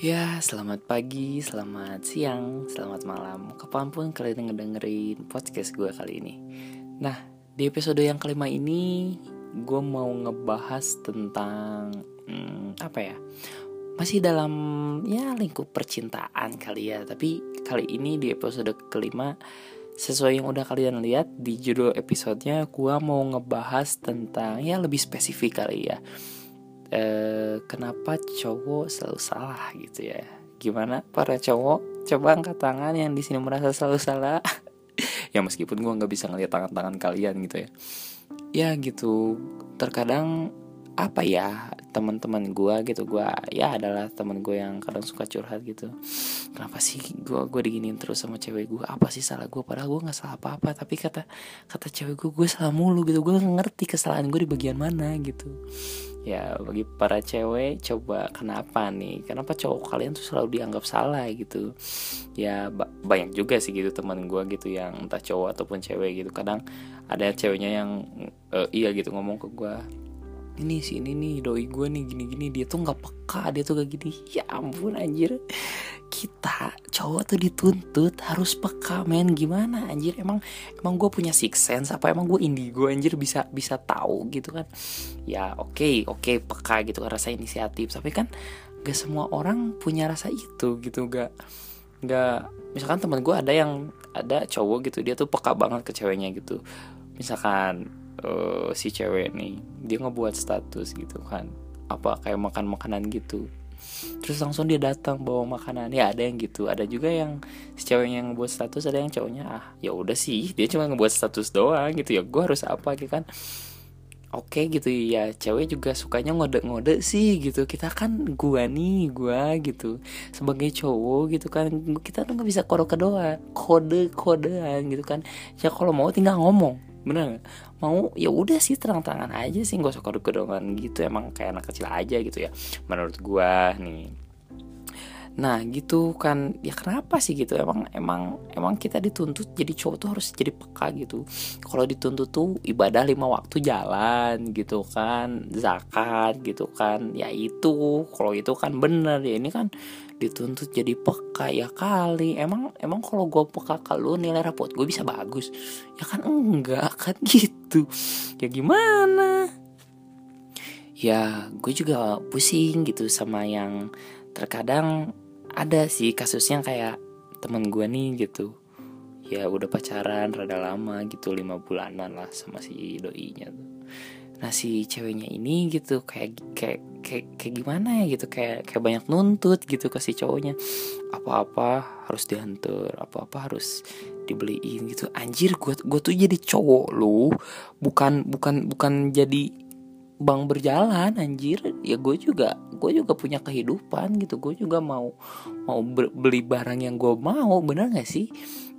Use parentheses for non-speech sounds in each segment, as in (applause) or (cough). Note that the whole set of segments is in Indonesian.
Ya, selamat pagi, selamat siang, selamat malam. Kapan pun kalian ngedengerin podcast gue kali ini. Nah, di episode yang kelima ini Gue mau ngebahas tentang hmm, Apa ya? Masih dalam ya lingkup percintaan kali ya. Tapi kali ini di episode kelima Sesuai yang udah kalian lihat di judul episodenya Gue mau ngebahas tentang ya lebih spesifik kali ya eh, kenapa cowok selalu salah gitu ya? Gimana para cowok? Coba angkat tangan yang di sini merasa selalu salah. (laughs) Ya meskipun gue nggak bisa ngeliat tangan-tangan kalian gitu ya. Ya gitu terkadang apa ya teman-teman gue gitu. Gue ya adalah teman gue yang kadang suka curhat gitu. Kenapa sih gue gue diginin terus sama cewek gue apa sih salah gue padahal gue nggak salah apa apa tapi kata kata cewek gue gue salah mulu gitu. Gue ngerti kesalahan gue di bagian mana gitu. Ya bagi para cewek coba kenapa nih? Kenapa cowok kalian tuh selalu dianggap salah gitu? Ya banyak juga sih gitu teman gue gitu yang entah cowok ataupun cewek gitu. Kadang ada ceweknya yang uh, iya gitu ngomong ke gue ini sih ini nih doi gue nih gini gini dia tuh nggak peka dia tuh kayak gini. (laughs) Ya ampun anjir. Kita cowok tuh dituntut harus peka men. Gimana anjir? Emang emang gue punya six sense? Apa emang gue indigo anjir? Bisa bisa tahu gitu kan? Ya oke okay, oke okay, peka gitu kan rasa inisiatif. Tapi kan gak semua orang punya rasa itu gitu gak gak misalkan teman gue ada yang ada cowok gitu dia tuh peka banget ke ceweknya gitu. Misalkan uh, si cewek nih dia ngebuat status gitu kan. Apa kayak makan makanan gitu. Terus langsung dia datang bawa makanan. Ya ada yang gitu. Ada juga yang si ceweknya yang ngebuat status ada yang cowoknya ah ya udah sih dia cuma ngebuat status doang gitu. Ya gue harus apa gitu kan. Oke gitu ya cewek juga sukanya ngode-ngode sih gitu. Kita kan gua nih gua gitu. Sebagai cowok gitu kan kita tuh nggak bisa kode kode kodean gitu kan. Ya kalau mau tinggal ngomong bener gak? mau ya udah sih terang-terangan aja sih nggak usah kode-kodean gitu emang kayak anak kecil aja gitu ya menurut gua nih nah gitu kan. Ya kenapa sih gitu? Emang emang emang kita dituntut jadi cowok tuh harus jadi peka gitu. Kalau dituntut tuh ibadah lima waktu jalan gitu kan zakat gitu kan. Ya itu. Kalau itu kan bener. Ya ini kan dituntut jadi peka. Ya kali. Emang emang kalau gue peka ke lu nilai rapot gue bisa bagus? Ya kan enggak. (laughs) Kan gitu. Ya gimana? Ya gue juga pusing gitu sama yang terkadang ada sih kasusnya kayak temen gue nih gitu. Ya udah pacaran rada lama gitu lima bulanan lah sama si doinya tuh. Nah si ceweknya ini gitu kayak kayak kayak kayak gimana ya gitu kayak kayak banyak nuntut gitu ke si cowoknya. Apa-apa harus diantar apa-apa harus dibeliin gitu. Anjir gue gue tuh jadi cowok lu bukan bukan bukan jadi bang berjalan anjir ya gue juga gue juga punya kehidupan gitu. Gue juga mau mau beli barang yang gue mau bener gak sih?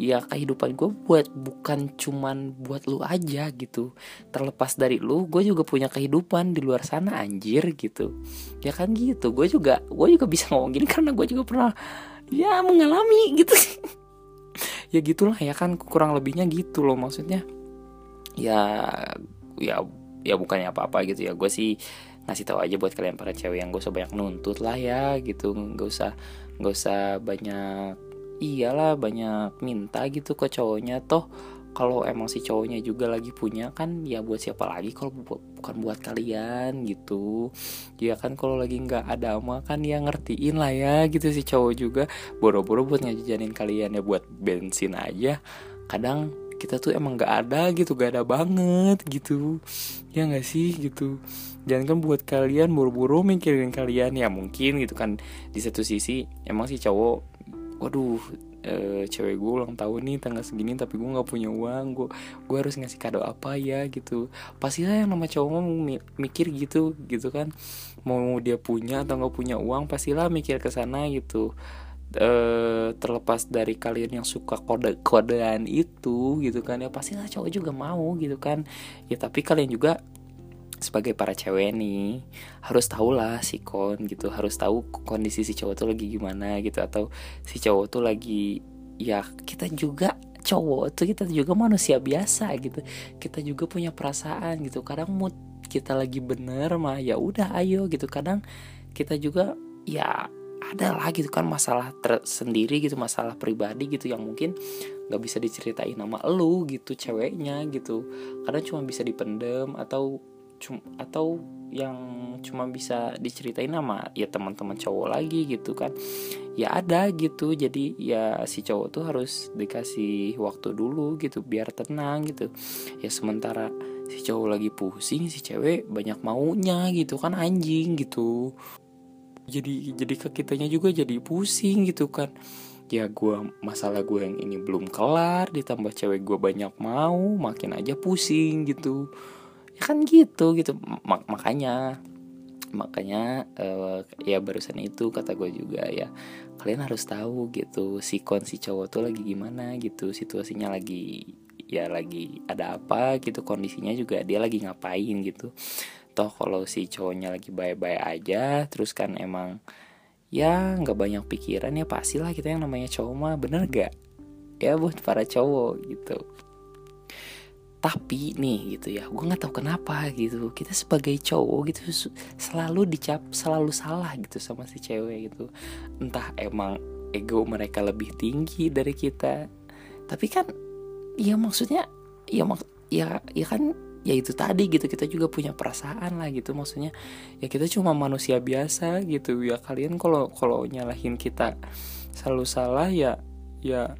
Ya kehidupan gue buat bukan cuman buat lu aja gitu. Terlepas dari lu gue juga punya kehidupan di luar sana anjir gitu. Ya kan gitu gue juga gue juga bisa ngomong gini karena gue juga pernah ya mengalami gitu. (laughs) Ya gitulah ya kan kurang lebihnya gitu loh maksudnya. Ya ya ya bukannya apa-apa gitu ya. Gue sih ngasih tahu aja buat kalian para cewek yang gak usah banyak nuntut lah ya gitu. Nggak usah nggak usah banyak iyalah banyak minta gitu ke cowoknya. Toh kalau emang si cowoknya juga lagi punya kan ya buat siapa lagi kalau bu bukan buat kalian gitu. Ya kan kalau lagi nggak ada mah kan ya ngertiin lah ya gitu si cowok juga. Boro-boro buat ngajajanin kalian ya buat bensin aja. Kadang kita tuh emang gak ada gitu gak ada banget gitu. Ya gak sih gitu. Jangan kan buat kalian buru-buru mikirin kalian. Ya mungkin gitu kan di satu sisi emang si cowok waduh e, cewek gue ulang tahun nih tanggal segini tapi gue nggak punya uang gue gue harus ngasih kado apa ya? Gitu. Pastilah yang nama cowok mikir gitu gitu kan. Mau dia punya atau nggak punya uang pastilah mikir ke sana gitu uh, terlepas dari kalian yang suka kode-kodean itu gitu kan ya pasti lah cowok juga mau gitu kan. Ya tapi kalian juga sebagai para cewek nih harus tahu lah si kon gitu harus tahu kondisi si cowok tuh lagi gimana gitu atau si cowok tuh lagi ya kita juga cowok tuh kita juga manusia biasa gitu. Kita juga punya perasaan gitu kadang mood kita lagi bener mah ya udah ayo gitu. Kadang kita juga ya ada lah gitu kan masalah tersendiri gitu masalah pribadi gitu yang mungkin nggak bisa diceritain sama lu gitu ceweknya gitu. Karena cuma bisa dipendem atau cum atau yang cuma bisa diceritain sama ya teman-teman cowok lagi gitu kan. Ya ada gitu jadi ya si cowok tuh harus dikasih waktu dulu gitu biar tenang gitu. Ya sementara si cowok lagi pusing si cewek banyak maunya gitu kan anjing gitu jadi jadi ke kitanya juga jadi pusing gitu kan. Ya gue masalah gue yang ini belum kelar ditambah cewek gue banyak mau makin aja pusing gitu. Ya kan gitu gitu. Mak makanya makanya uh, ya barusan itu kata gue juga ya kalian harus tahu gitu si kon si cowok tuh lagi gimana gitu situasinya lagi ya lagi ada apa gitu kondisinya juga dia lagi ngapain gitu toh kalau si cowoknya lagi baik-baik aja terus kan emang ya nggak banyak pikiran ya pastilah kita yang namanya cowok mah bener gak ya buat para cowok gitu. Tapi nih gitu ya gue nggak tahu kenapa gitu. Kita sebagai cowok gitu selalu dicap selalu salah gitu sama si cewek gitu. Entah emang ego mereka lebih tinggi dari kita. Tapi kan ya maksudnya ya mak ya ya kan ya itu tadi gitu kita juga punya perasaan lah gitu. Maksudnya ya kita cuma manusia biasa gitu. Ya kalian kalau kalau nyalahin kita selalu salah ya ya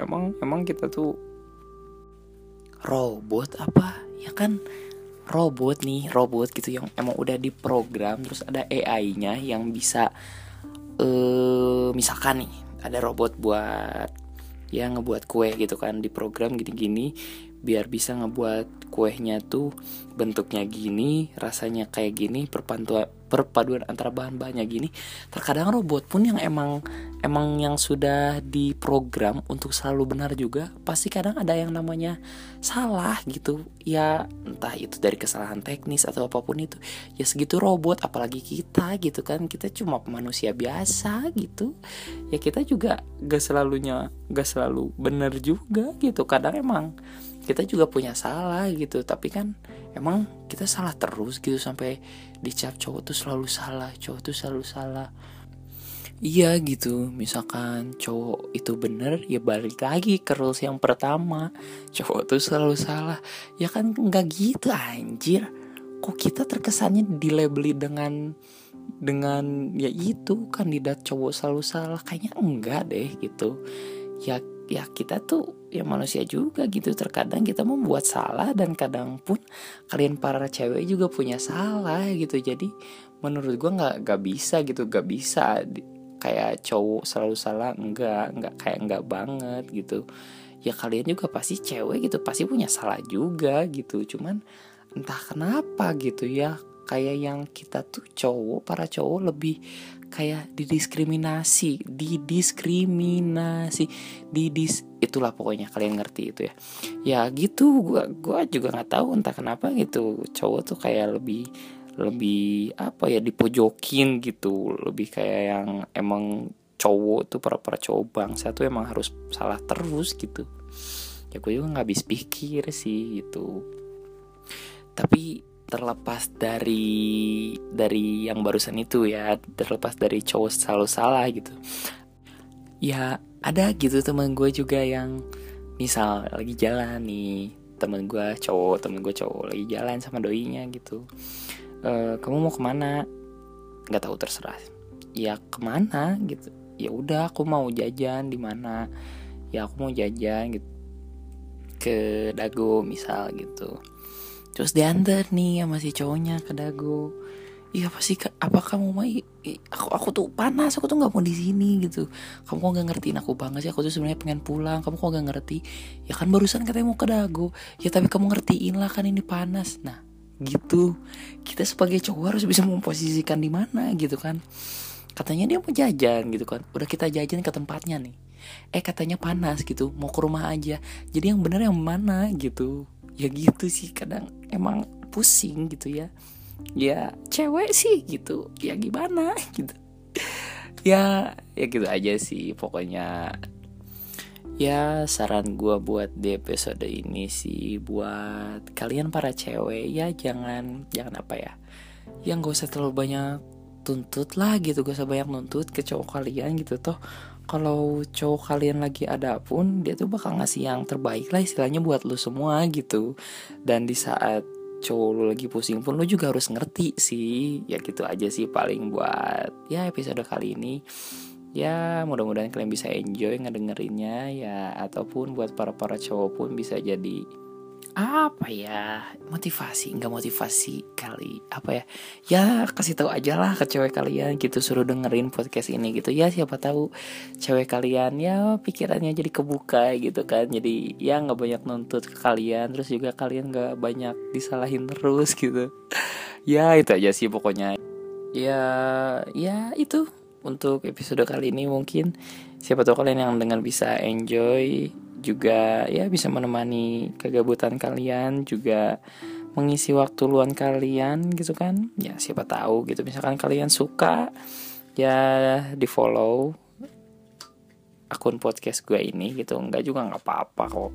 emang emang kita tuh robot apa? Ya kan robot nih robot gitu yang emang udah diprogram terus ada AI-nya yang bisa eh misalkan nih ada robot buat ya ngebuat kue gitu kan diprogram gini-gini biar bisa ngebuat kuehnya tuh bentuknya gini rasanya kayak gini perpaduan perpaduan antara bahan-bahannya gini. Terkadang robot pun yang emang emang yang sudah diprogram untuk selalu benar juga pasti kadang ada yang namanya salah gitu. Ya entah itu dari kesalahan teknis atau apa pun itu. Ya segitu robot apalagi kita gitu kan. Kita cuma manusia biasa gitu. Ya kita juga gak selalunya gak selalu benar juga gitu. Kadang emang kita juga punya salah gitu. Tapi kan emang kita salah terus gitu sampai dicap cowok tuh selalu salah cowok tuh selalu salah. Iya gitu misalkan cowok itu bener ya balik lagi ke rules yang pertama. Cowok tuh selalu salah. Ya kan nggak gitu anjir. Kok kita terkesannya dilabeli dengan dengan ya itu kandidat cowok selalu salah. Kayaknya enggak deh gitu. Ya ya kita tuh ya manusia juga gitu. Terkadang kita membuat salah dan kadang pun kalian para cewek juga punya salah gitu. Jadi menurut gue nggak nggak bisa gitu. Nggak bisa kayak cowok selalu salah. Enggak enggak kayak enggak banget gitu. Ya kalian juga pasti cewek gitu. Pasti punya salah juga gitu. Cuman entah kenapa gitu ya kayak yang kita tuh cowok para cowok lebih kayak didiskriminasi didiskriminasi didis itulah pokoknya kalian ngerti itu ya. Ya gitu gua gua juga nggak tahu entah kenapa gitu. Cowok tuh kayak lebih lebih apa ya dipojokin gitu. Lebih kayak yang emang cowok tuh para para cowok bangsa tuh emang harus salah terus gitu. Ya gue juga nggak habis pikir sih gitu. Tapi terlepas dari dari yang barusan itu ya terlepas dari cowok selalu salah gitu. Ya ada gitu teman gue juga yang misal lagi jalan nih temen gue cowok temen gue cowok lagi jalan sama doinya gitu. E, kamu mau ke mana? Nggak tahu terserah. Ya ke mana gitu. Ya udah aku mau jajan di mana? Ya aku mau jajan gitu ke dago misal gitu terus diantar nih sama si cowoknya ke dago. Iya pasti apa kamu mau aku aku tuh panas aku tuh nggak mau di sini gitu. Kamu kok nggak ngertiin aku banget sih? Aku tuh sebenarnya pengen pulang. Kamu kok nggak ngerti? Ya kan barusan katanya mau ke dago. Ya tapi kamu ngertiin lah kan ini panas. Nah gitu. Kita sebagai cowok harus bisa memposisikan di mana gitu kan. Katanya dia mau jajan gitu kan. Udah kita jajan ke tempatnya nih. Eh katanya panas gitu. Mau ke rumah aja. Jadi yang bener yang mana gitu ya gitu sih kadang emang pusing gitu ya. Ya cewek sih gitu. Ya gimana (laughs) gitu. Ya ya gitu aja sih pokoknya. Ya saran gue buat di episode ini sih buat kalian para cewek ya jangan jangan apa ya yang gak usah terlalu banyak tuntut lah gitu. Gak usah banyak nuntut ke cowok kalian gitu toh kalau cowok kalian lagi ada pun dia tuh bakal ngasih yang terbaik lah istilahnya buat lu semua gitu. Dan di saat cowok lu lagi pusing pun lu juga harus ngerti sih. Ya gitu aja sih paling buat ya episode kali ini. Ya mudah-mudahan kalian bisa enjoy ngedengerinnya ya. Ataupun buat para para cowok pun bisa jadi apa ya? Motivasi nggak motivasi kali apa ya? Ya kasih tahu aja lah ke cewek kalian gitu suruh dengerin podcast ini gitu. Ya siapa tahu cewek kalian ya pikirannya jadi kebuka gitu kan. Jadi ya nggak banyak nuntut ke kalian terus juga kalian nggak banyak disalahin terus (laughs) gitu. Ya itu aja sih pokoknya. Ya ya itu untuk episode kali ini mungkin. Siapa tahu kalian yang dengan bisa enjoy juga ya bisa menemani kegabutan kalian juga mengisi waktu luang kalian gitu kan. Ya siapa tahu gitu. Misalkan kalian suka ya di follow akun podcast gue ini gitu. Enggak juga nggak apa-apa kok.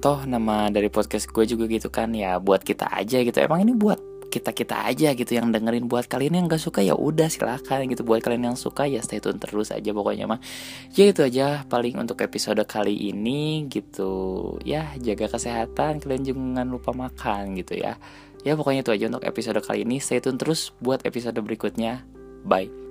Toh nama dari podcast gue juga gitu kan ya buat kita aja gitu. Emang ini buat kita kita aja gitu yang dengerin. Buat kalian yang gak suka ya udah silahkan gitu. Buat kalian yang suka ya stay tune terus aja pokoknya mah. Ya itu aja paling untuk episode kali ini gitu. Ya jaga kesehatan. Kalian jangan lupa makan gitu ya. Ya pokoknya itu aja untuk episode kali ini. Stay tune terus buat episode berikutnya. Bye